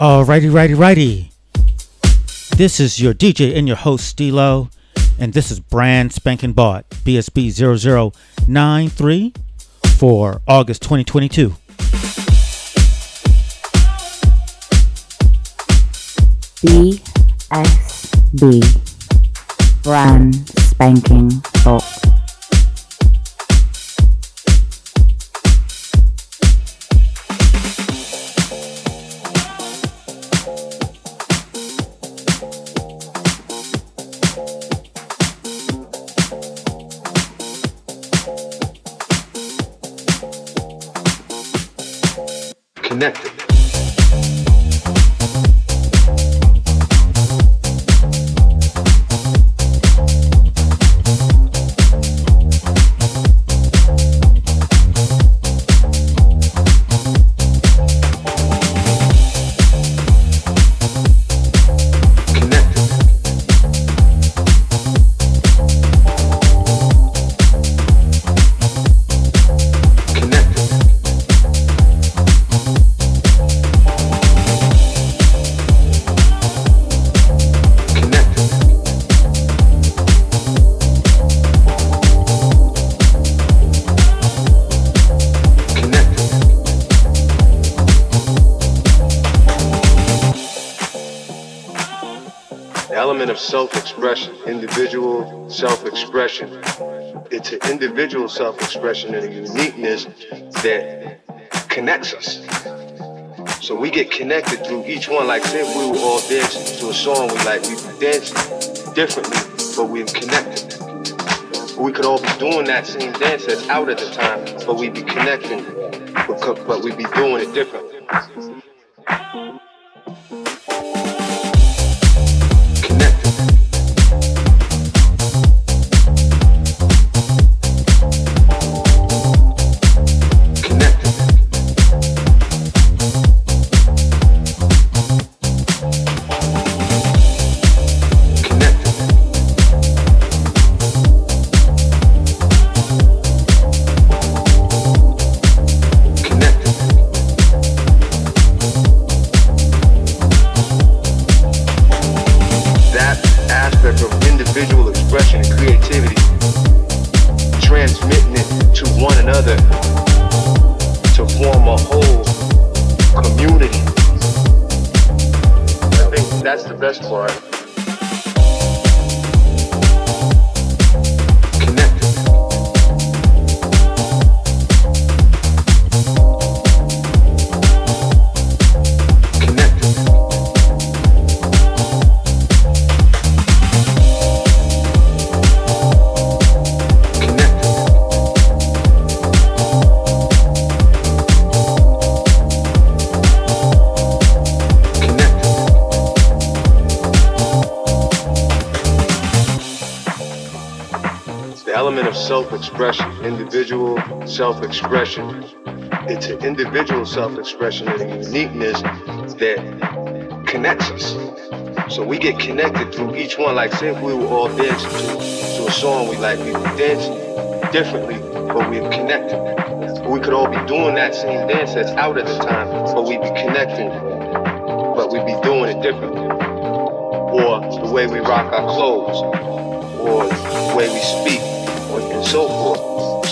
Uh, Alrighty, righty, righty. This is your DJ and your host, Stilo, and this is brand spanking box BSB 0093 for August 2022. BSB brand spanking box. Self-expression. It's an individual self-expression and a uniqueness that connects us. So we get connected through each one. Like say if we were all dancing to a song we like, we dance differently, but we're connected. We could all be doing that same dance that's out at the time, but we'd be connecting, but we'd be doing it differently. Self-expression. It's an individual self-expression and a uniqueness that connects us. So we get connected through each one. Like say if we were all dancing to, to a song we like, we would dance differently, but we're connected. We could all be doing that same dance that's out at the time, but we'd be connecting, but we'd be doing it differently. Or the way we rock our clothes, or the way we speak.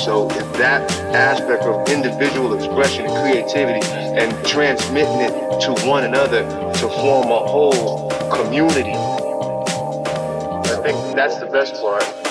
So if that aspect of individual expression and creativity and transmitting it to one another to form a whole community, I think that's the best part.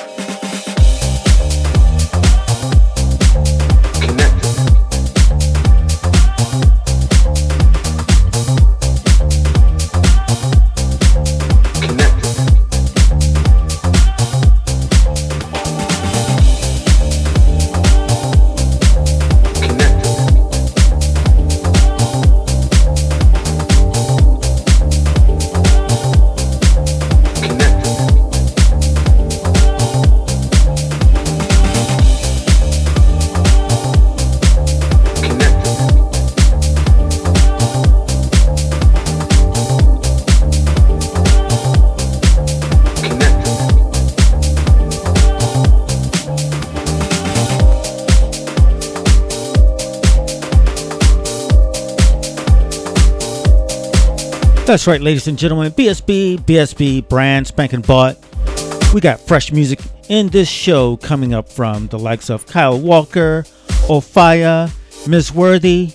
That's right, ladies and gentlemen. BSB, BSB, brand spanking box. We got fresh music in this show coming up from the likes of Kyle Walker, Ophia, Ms. Worthy,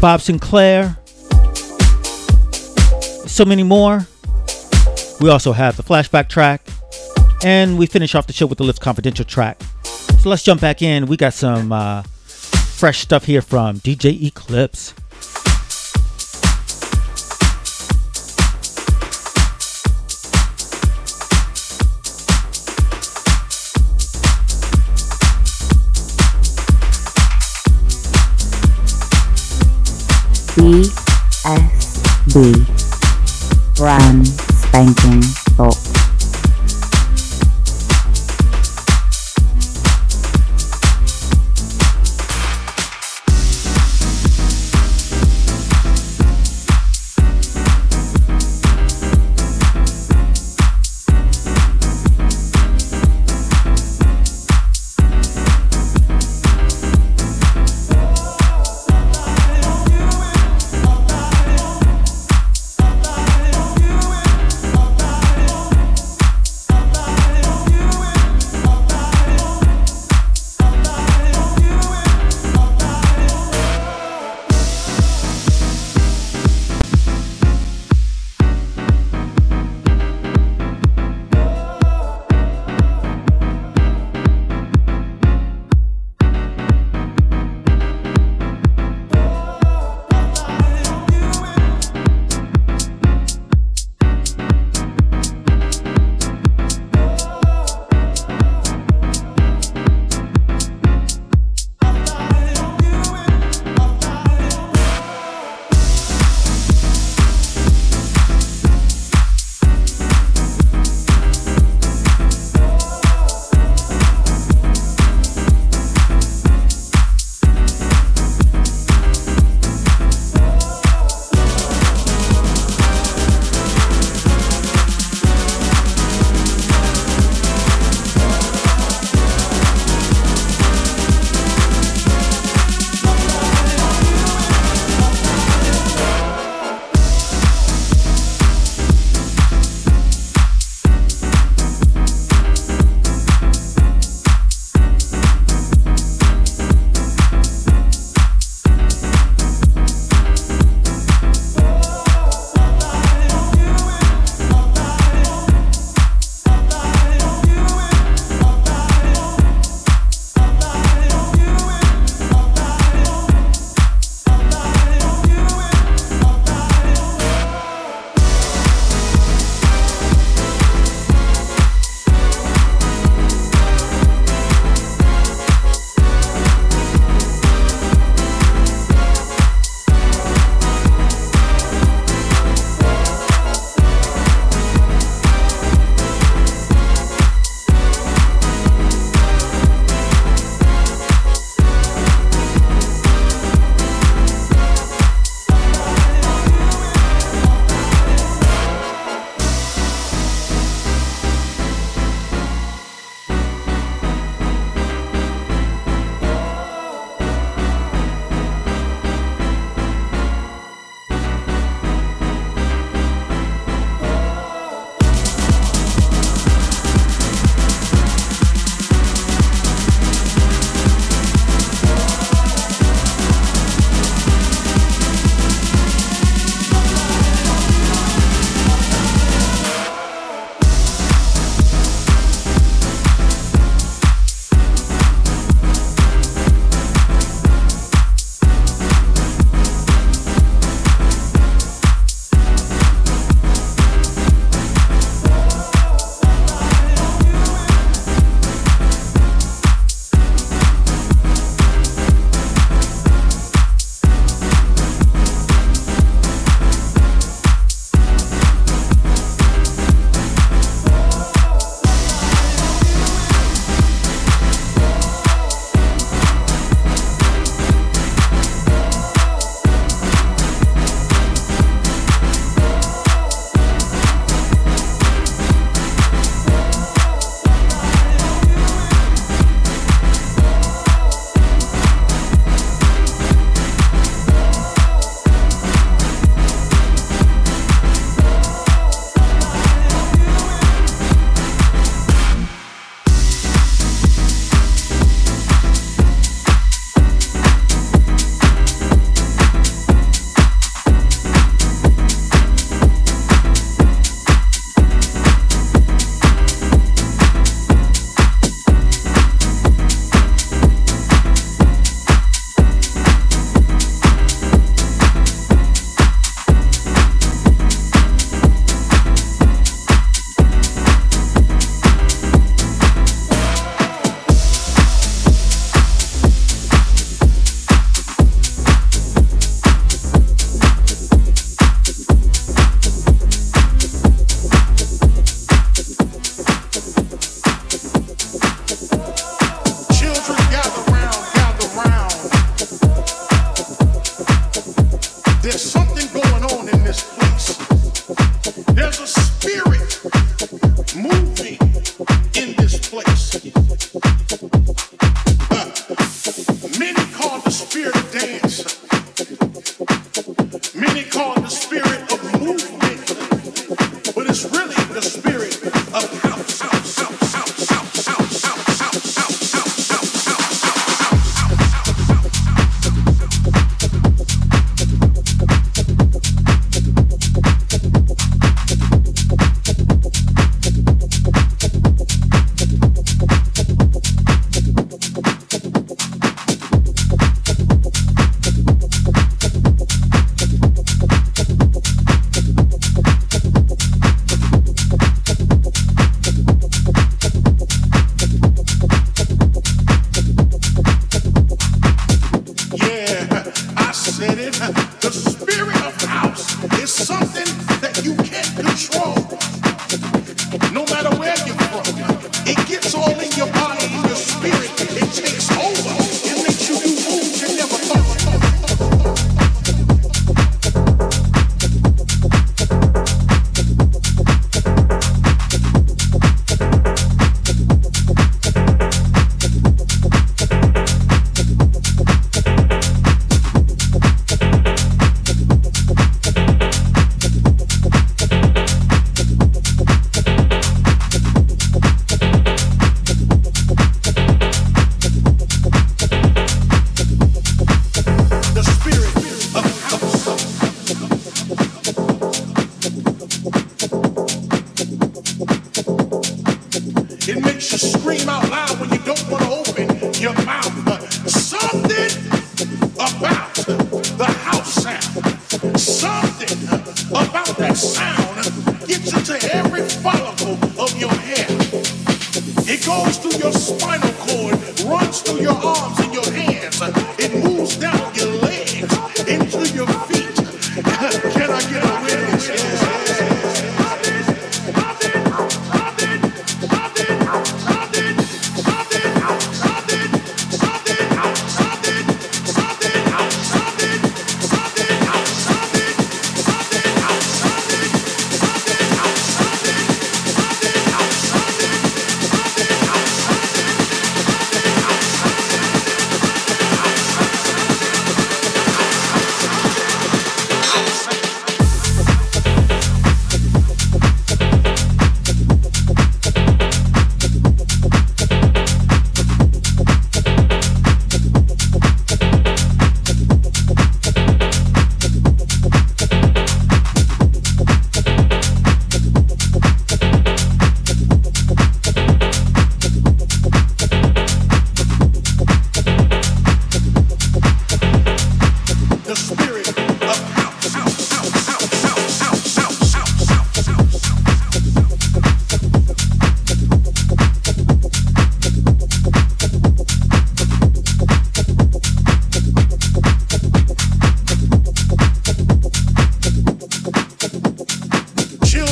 Bob Sinclar, so many more. We also have the flashback track, and we finish off the show with the Lift Confidential track. So let's jump back in. We got some uh, fresh stuff here from DJ Eclipse. BSB. Brand spanking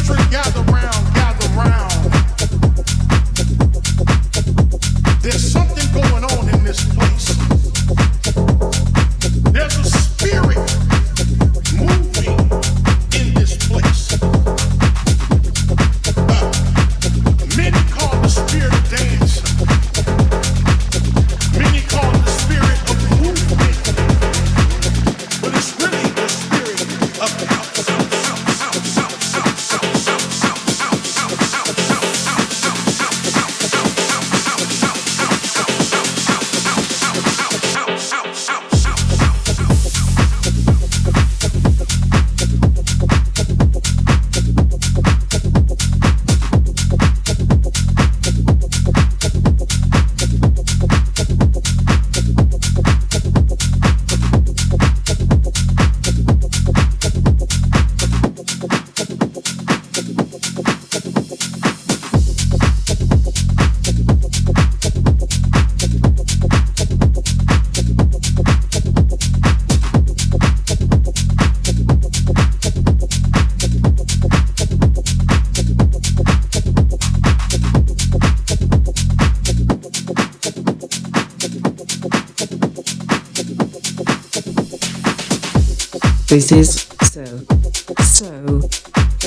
box. This is so, so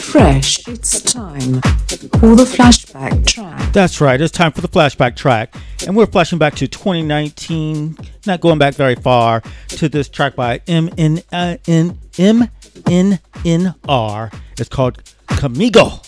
fresh. It's time for the flashback track. That's right. It's time for the flashback track. And we're flashing back to 2019, not going back very far, to this track by MN, uh, MNNR. It's called Camigo.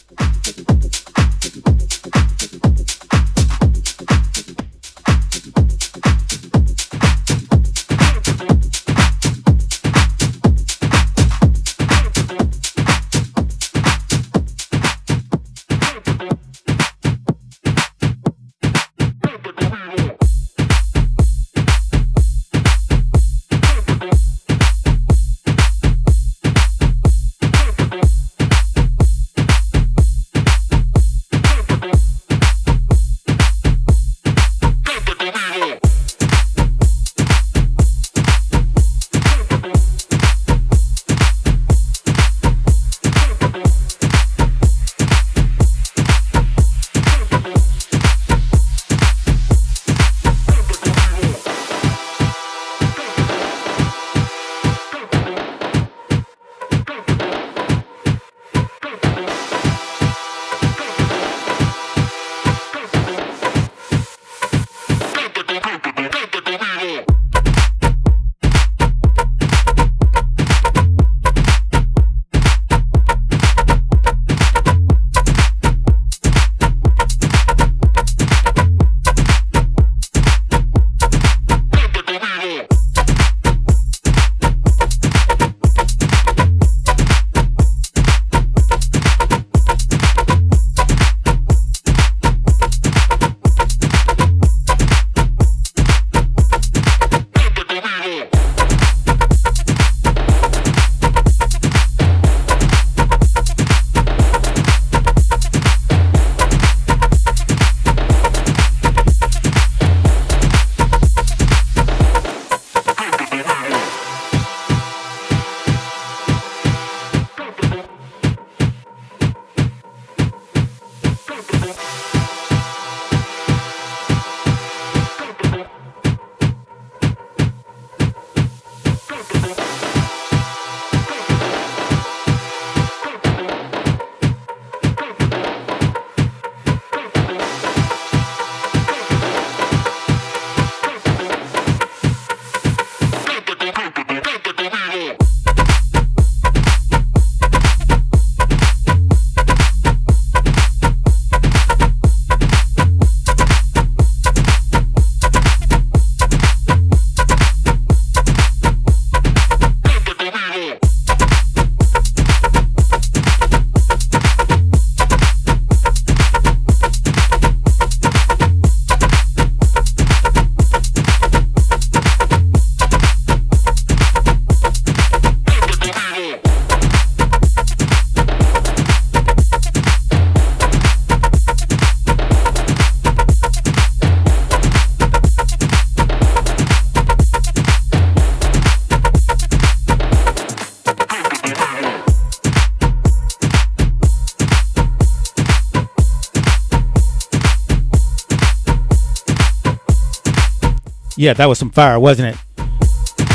Yeah, that was some fire, wasn't it?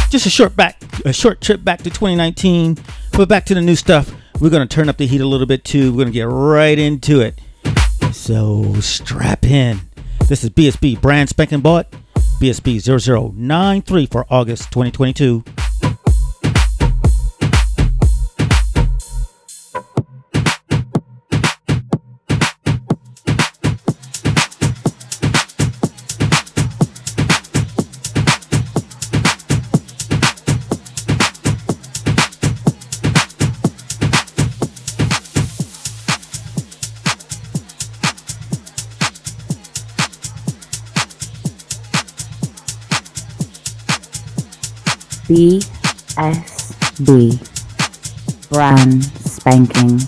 Just a short back, a short trip back to 2019, but back to the new stuff. We're gonna turn up the heat a little bit too. We're gonna get right into it. So strap in. This is BSB brand spanking box. BSB 0093 for August 2022. BSB. Brand spanking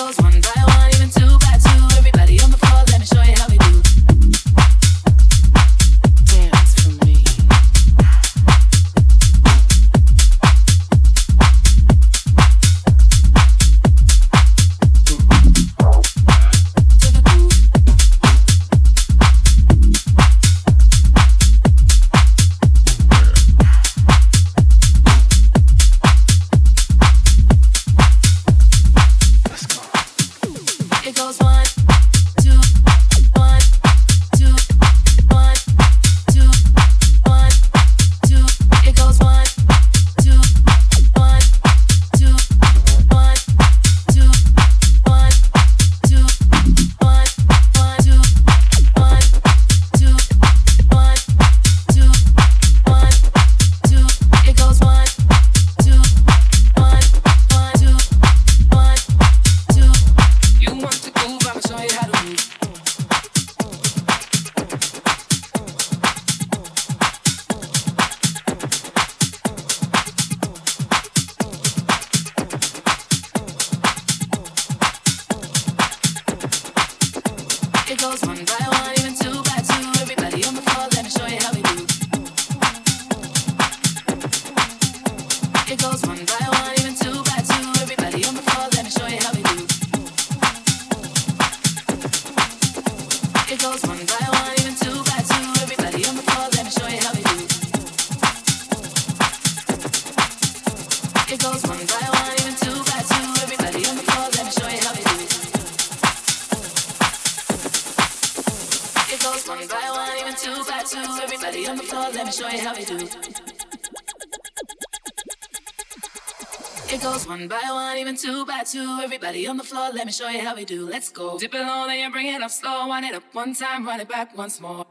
box. Let Everybody on the floor, let me show you how we do. Let's go. Dip it low, then you bring it up slow. Wind it up one time, run it back once more.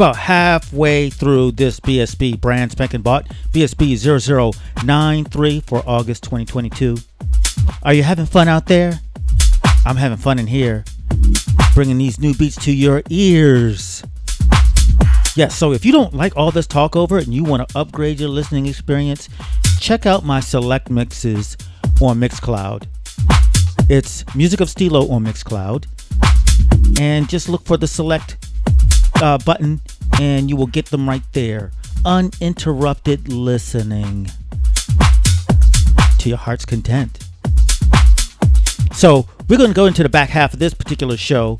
About halfway through this BSB brand spanking box BSB 0093 for August 2022. Are you having fun out there? I'm having fun in here, bringing these new beats to your ears. Yes, so if you don't like all this talk over and you want to upgrade your listening experience, check out my select mixes on Mixcloud. It's Music of Stilo on Mixcloud. And just look for the select uh, button and you will get them right there. Uninterrupted listening to your heart's content. So, we're going to go into the back half of this particular show.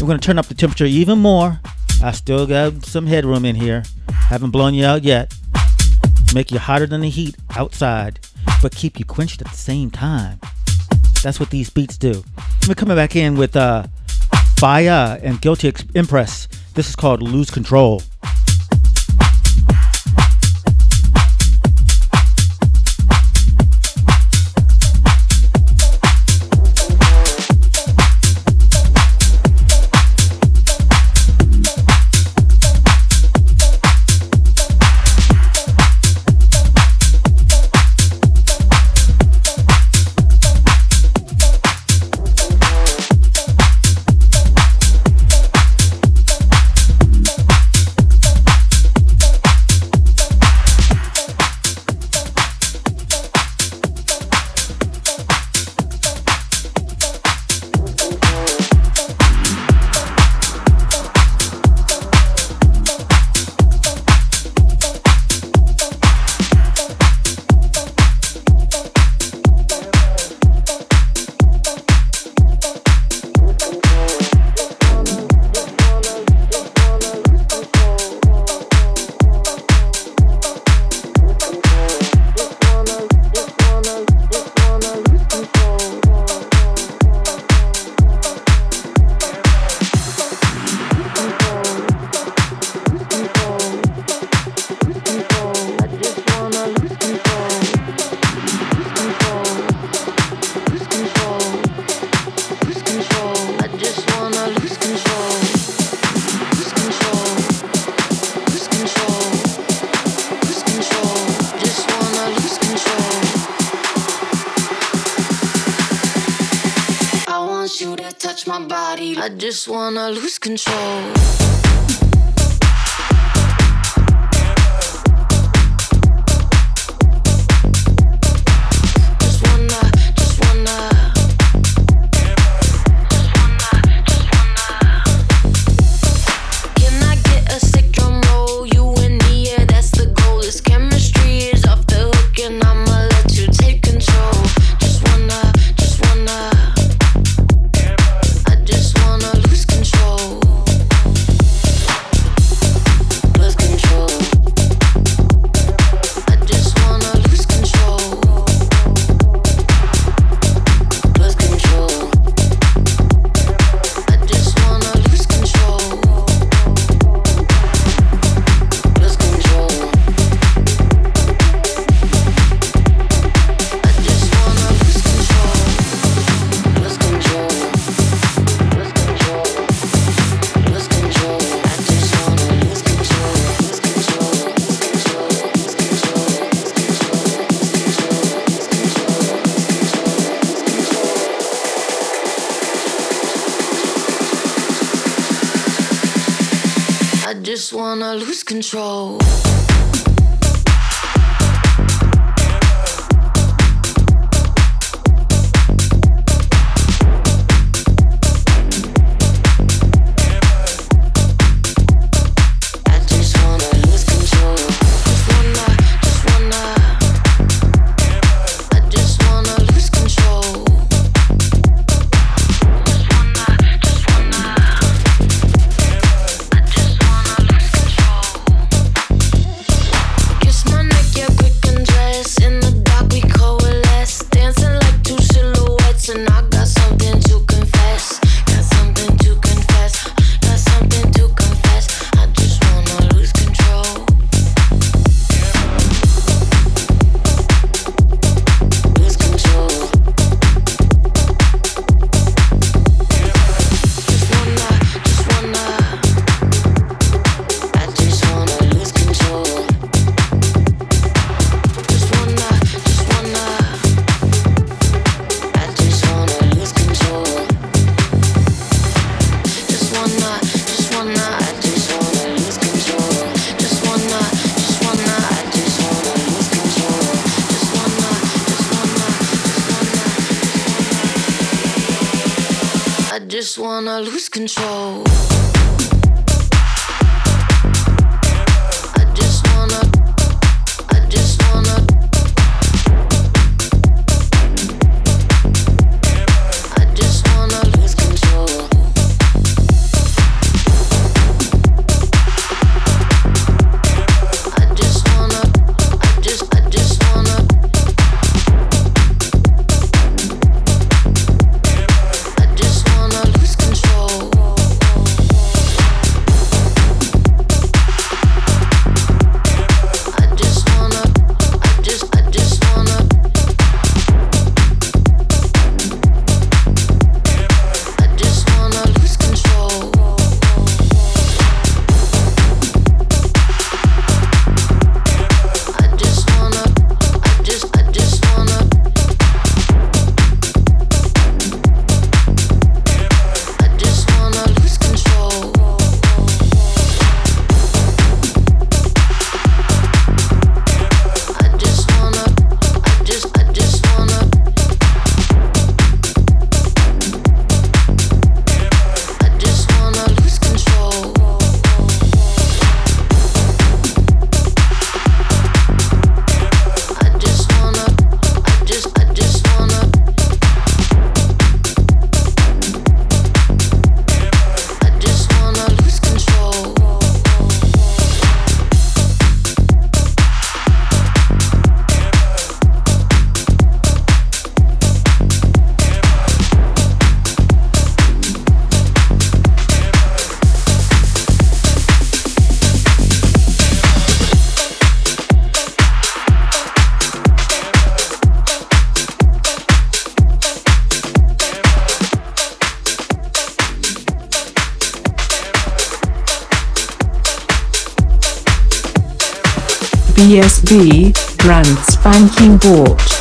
We're going to turn up the temperature even more. I still got some headroom in here. Haven't blown you out yet make you hotter than the heat outside, but keep you quenched at the same time. That's what these beats do. We're coming back in with uh, Fire and Guilty Impress. This is called Lose Control. wanna lose control. BSB, brand spanking box.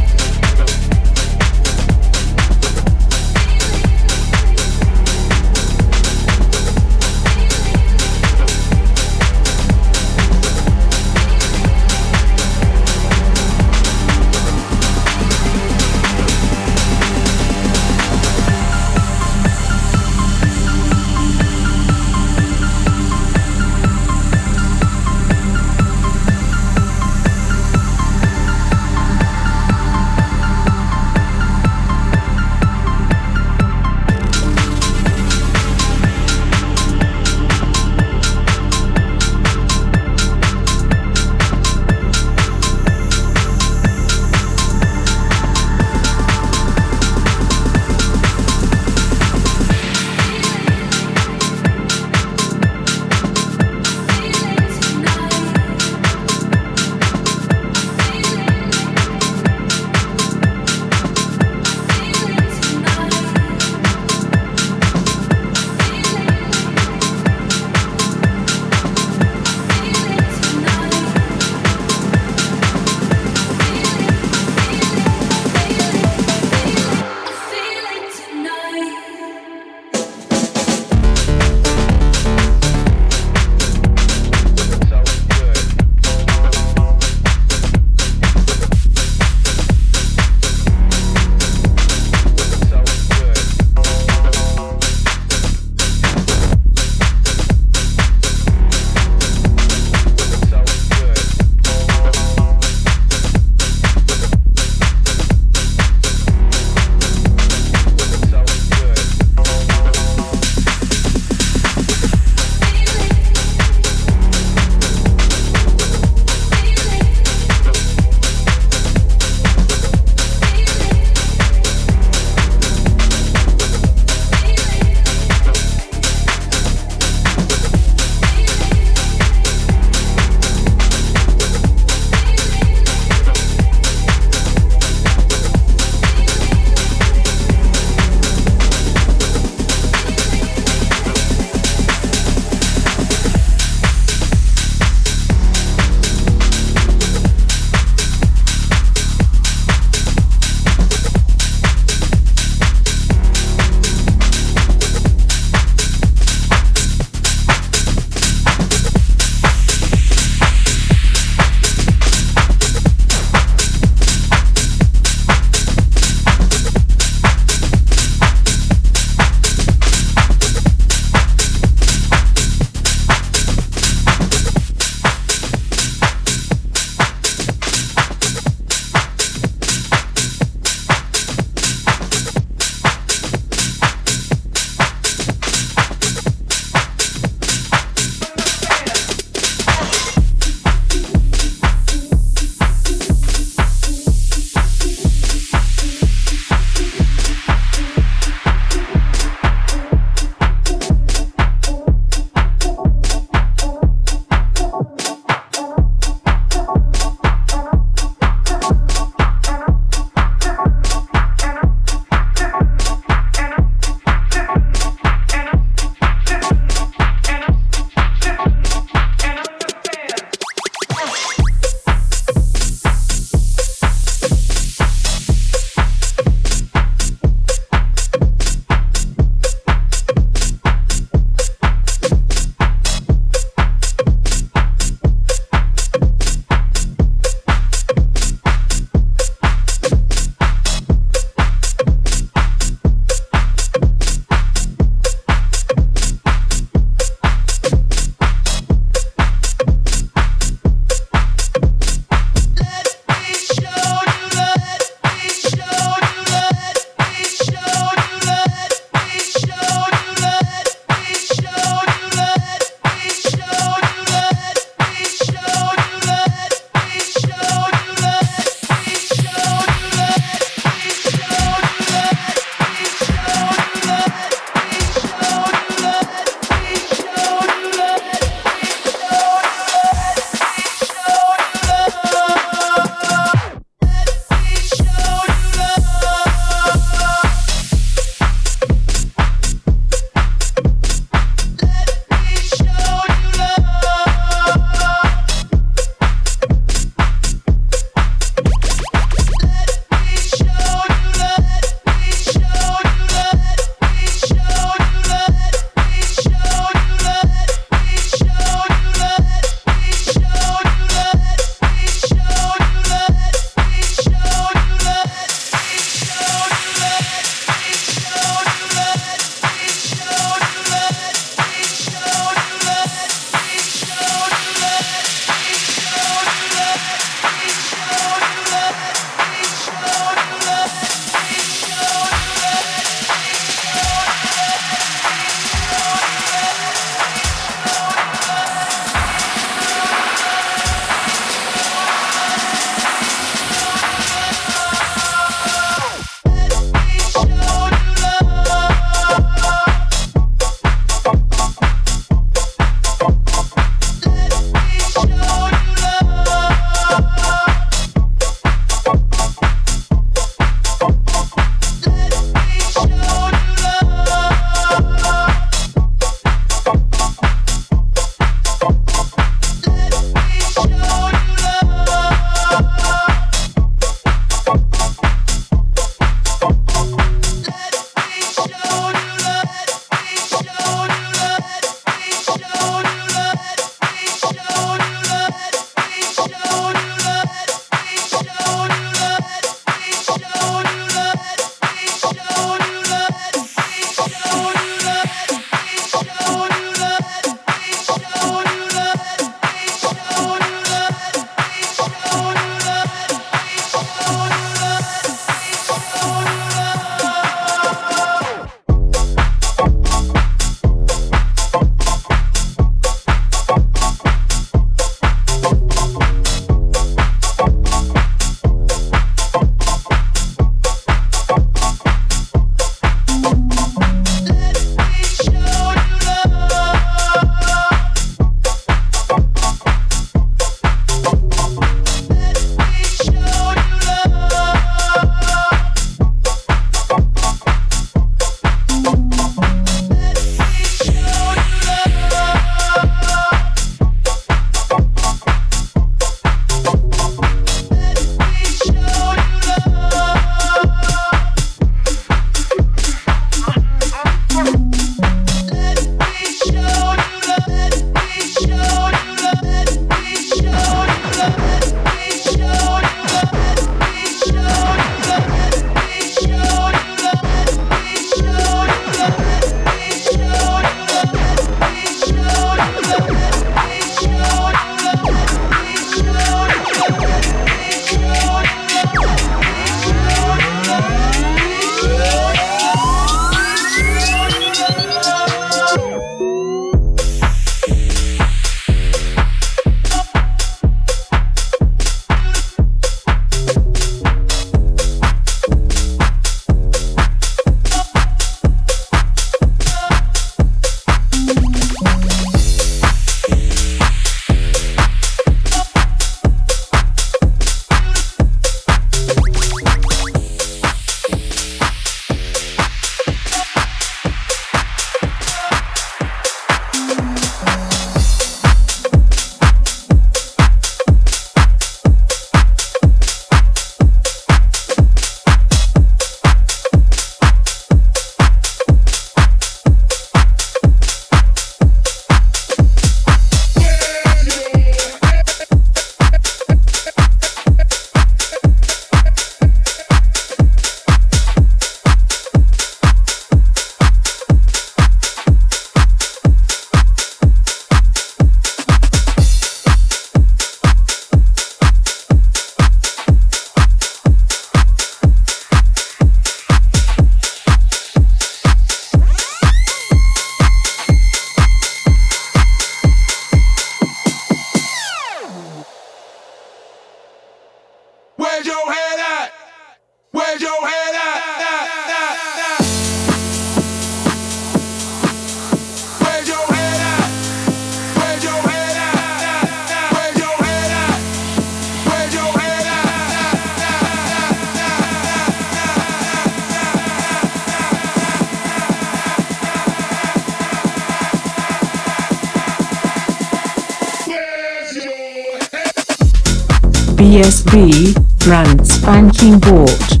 BSB, brand spanking box.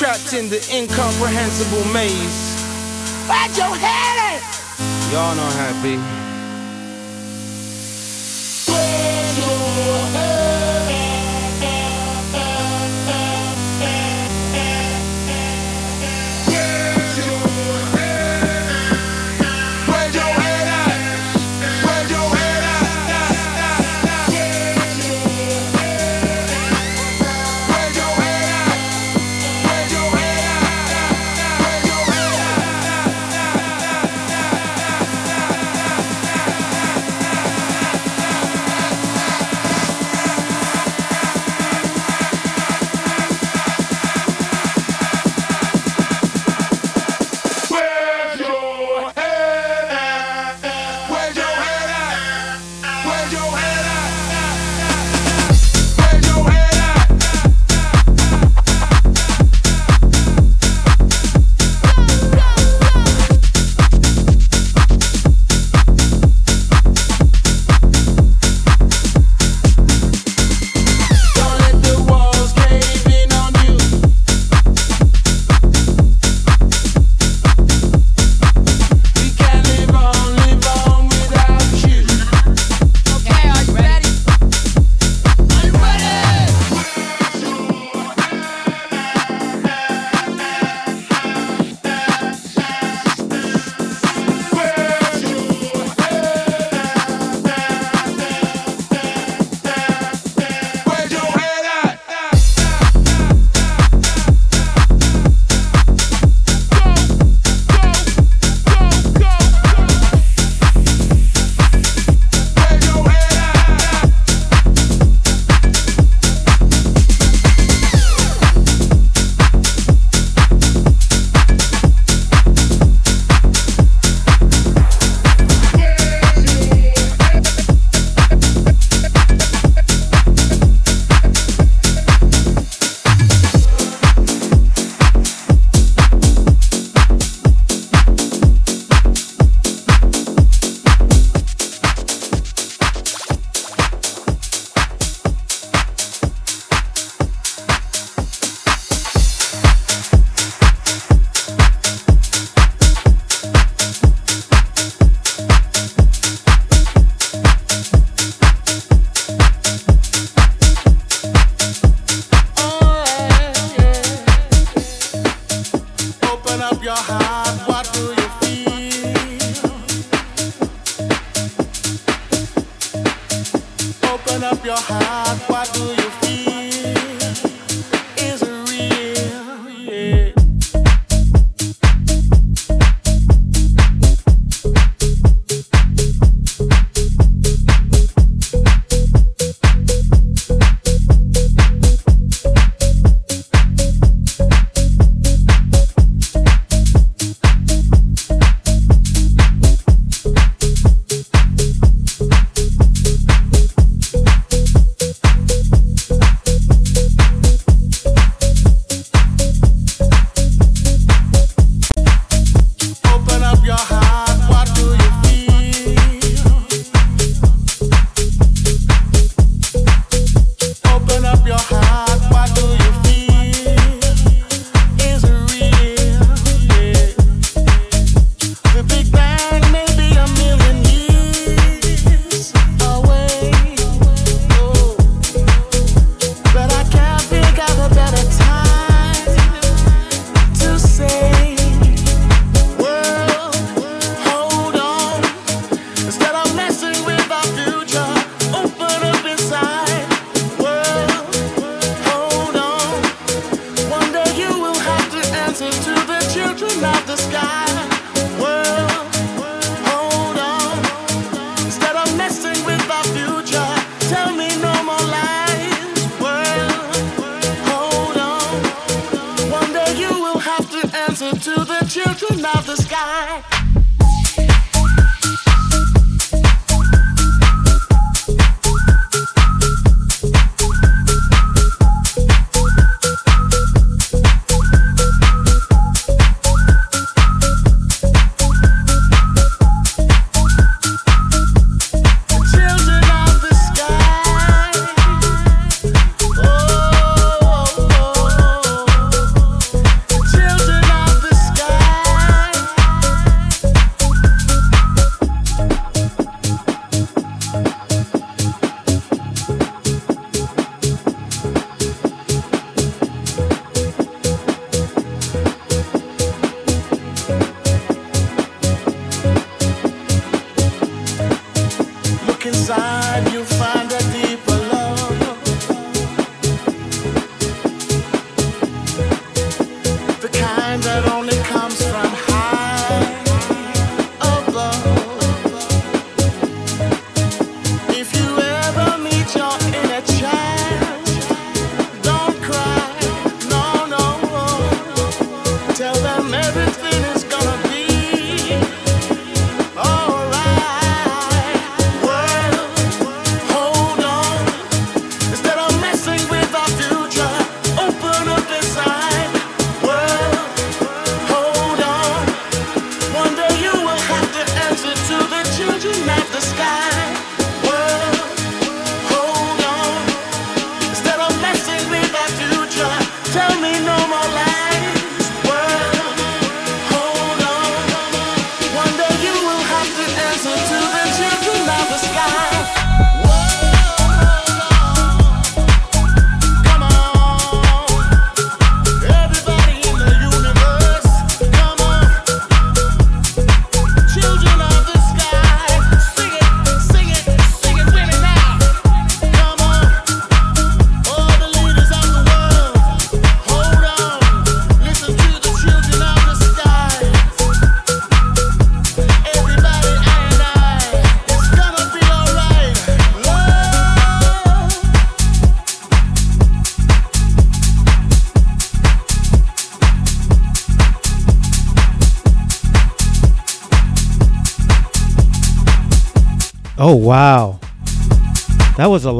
trapped in the incomprehensible maze. Where'd you head at? Y'all not happy.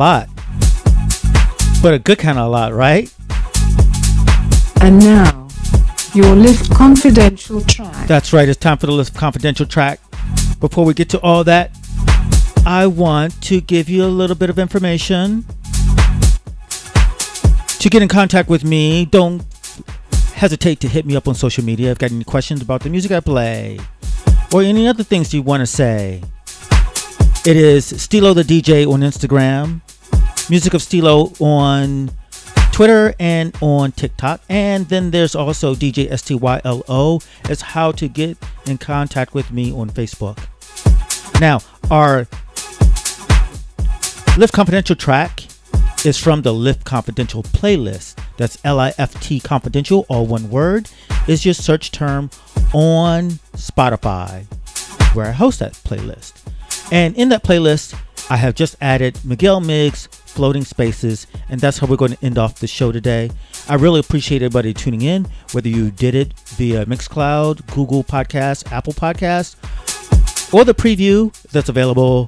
Lot. But a good kind of a lot, right? And now, your Lift Confidential track. That's right. It's time for the list of confidential track. Before we get to all that, I want to give you a little bit of information. To get in contact with me, don't hesitate to hit me up on social media if you've got any questions about the music I play or any other things you want to say. It is Stilo the DJ on Instagram, Music of Stilo on Twitter and on TikTok. And then there's also DJ STYLO as how to get in contact with me on Facebook. Now, our Lift Confidential track is from the Lift Confidential playlist. That's L I F T Confidential, all one word, is your search term on Spotify, where I host that playlist. And in that playlist, I have just added Miguel Migs Floating Spaces, and that's how we're going to end off the show today. I really appreciate everybody tuning in, whether you did it via Mixcloud, Google Podcasts, Apple Podcasts, or the preview that's available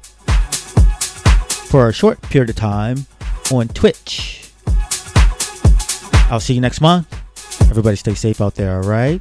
for a short period of time on Twitch. I'll see you next month. Everybody stay safe out there, all right?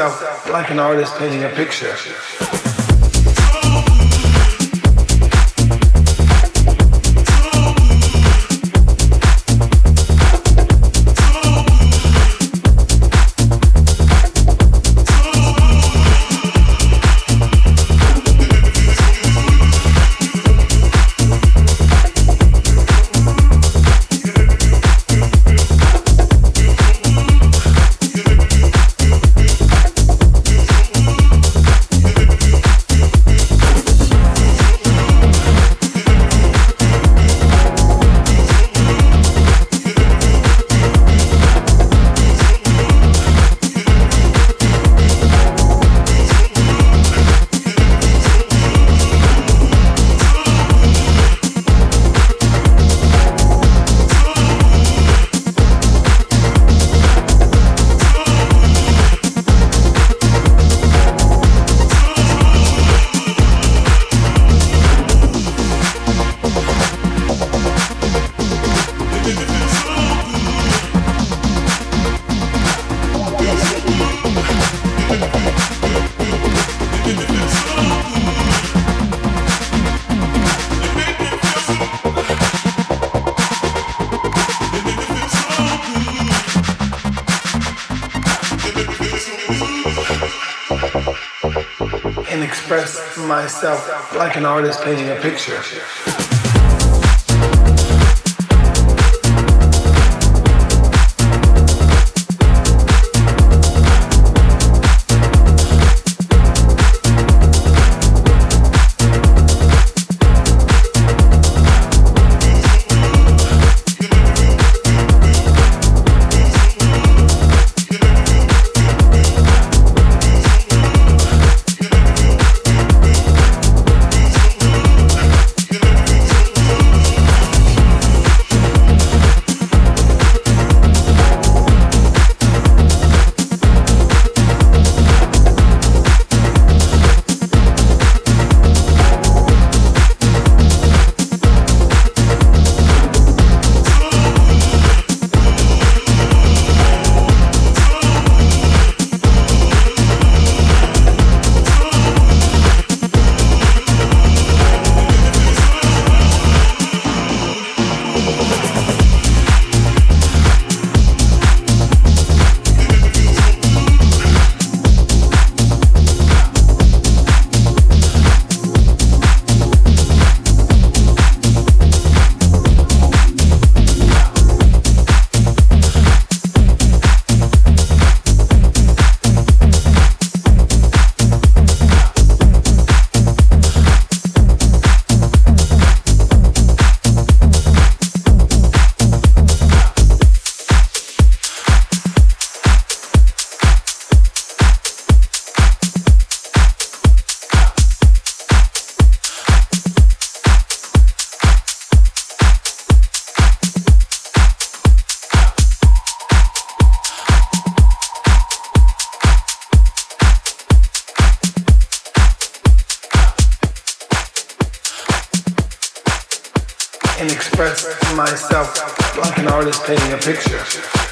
Myself like an artist painting a picture. An artist painting a picture.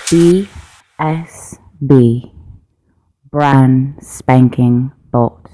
BSB. Brand spanking box.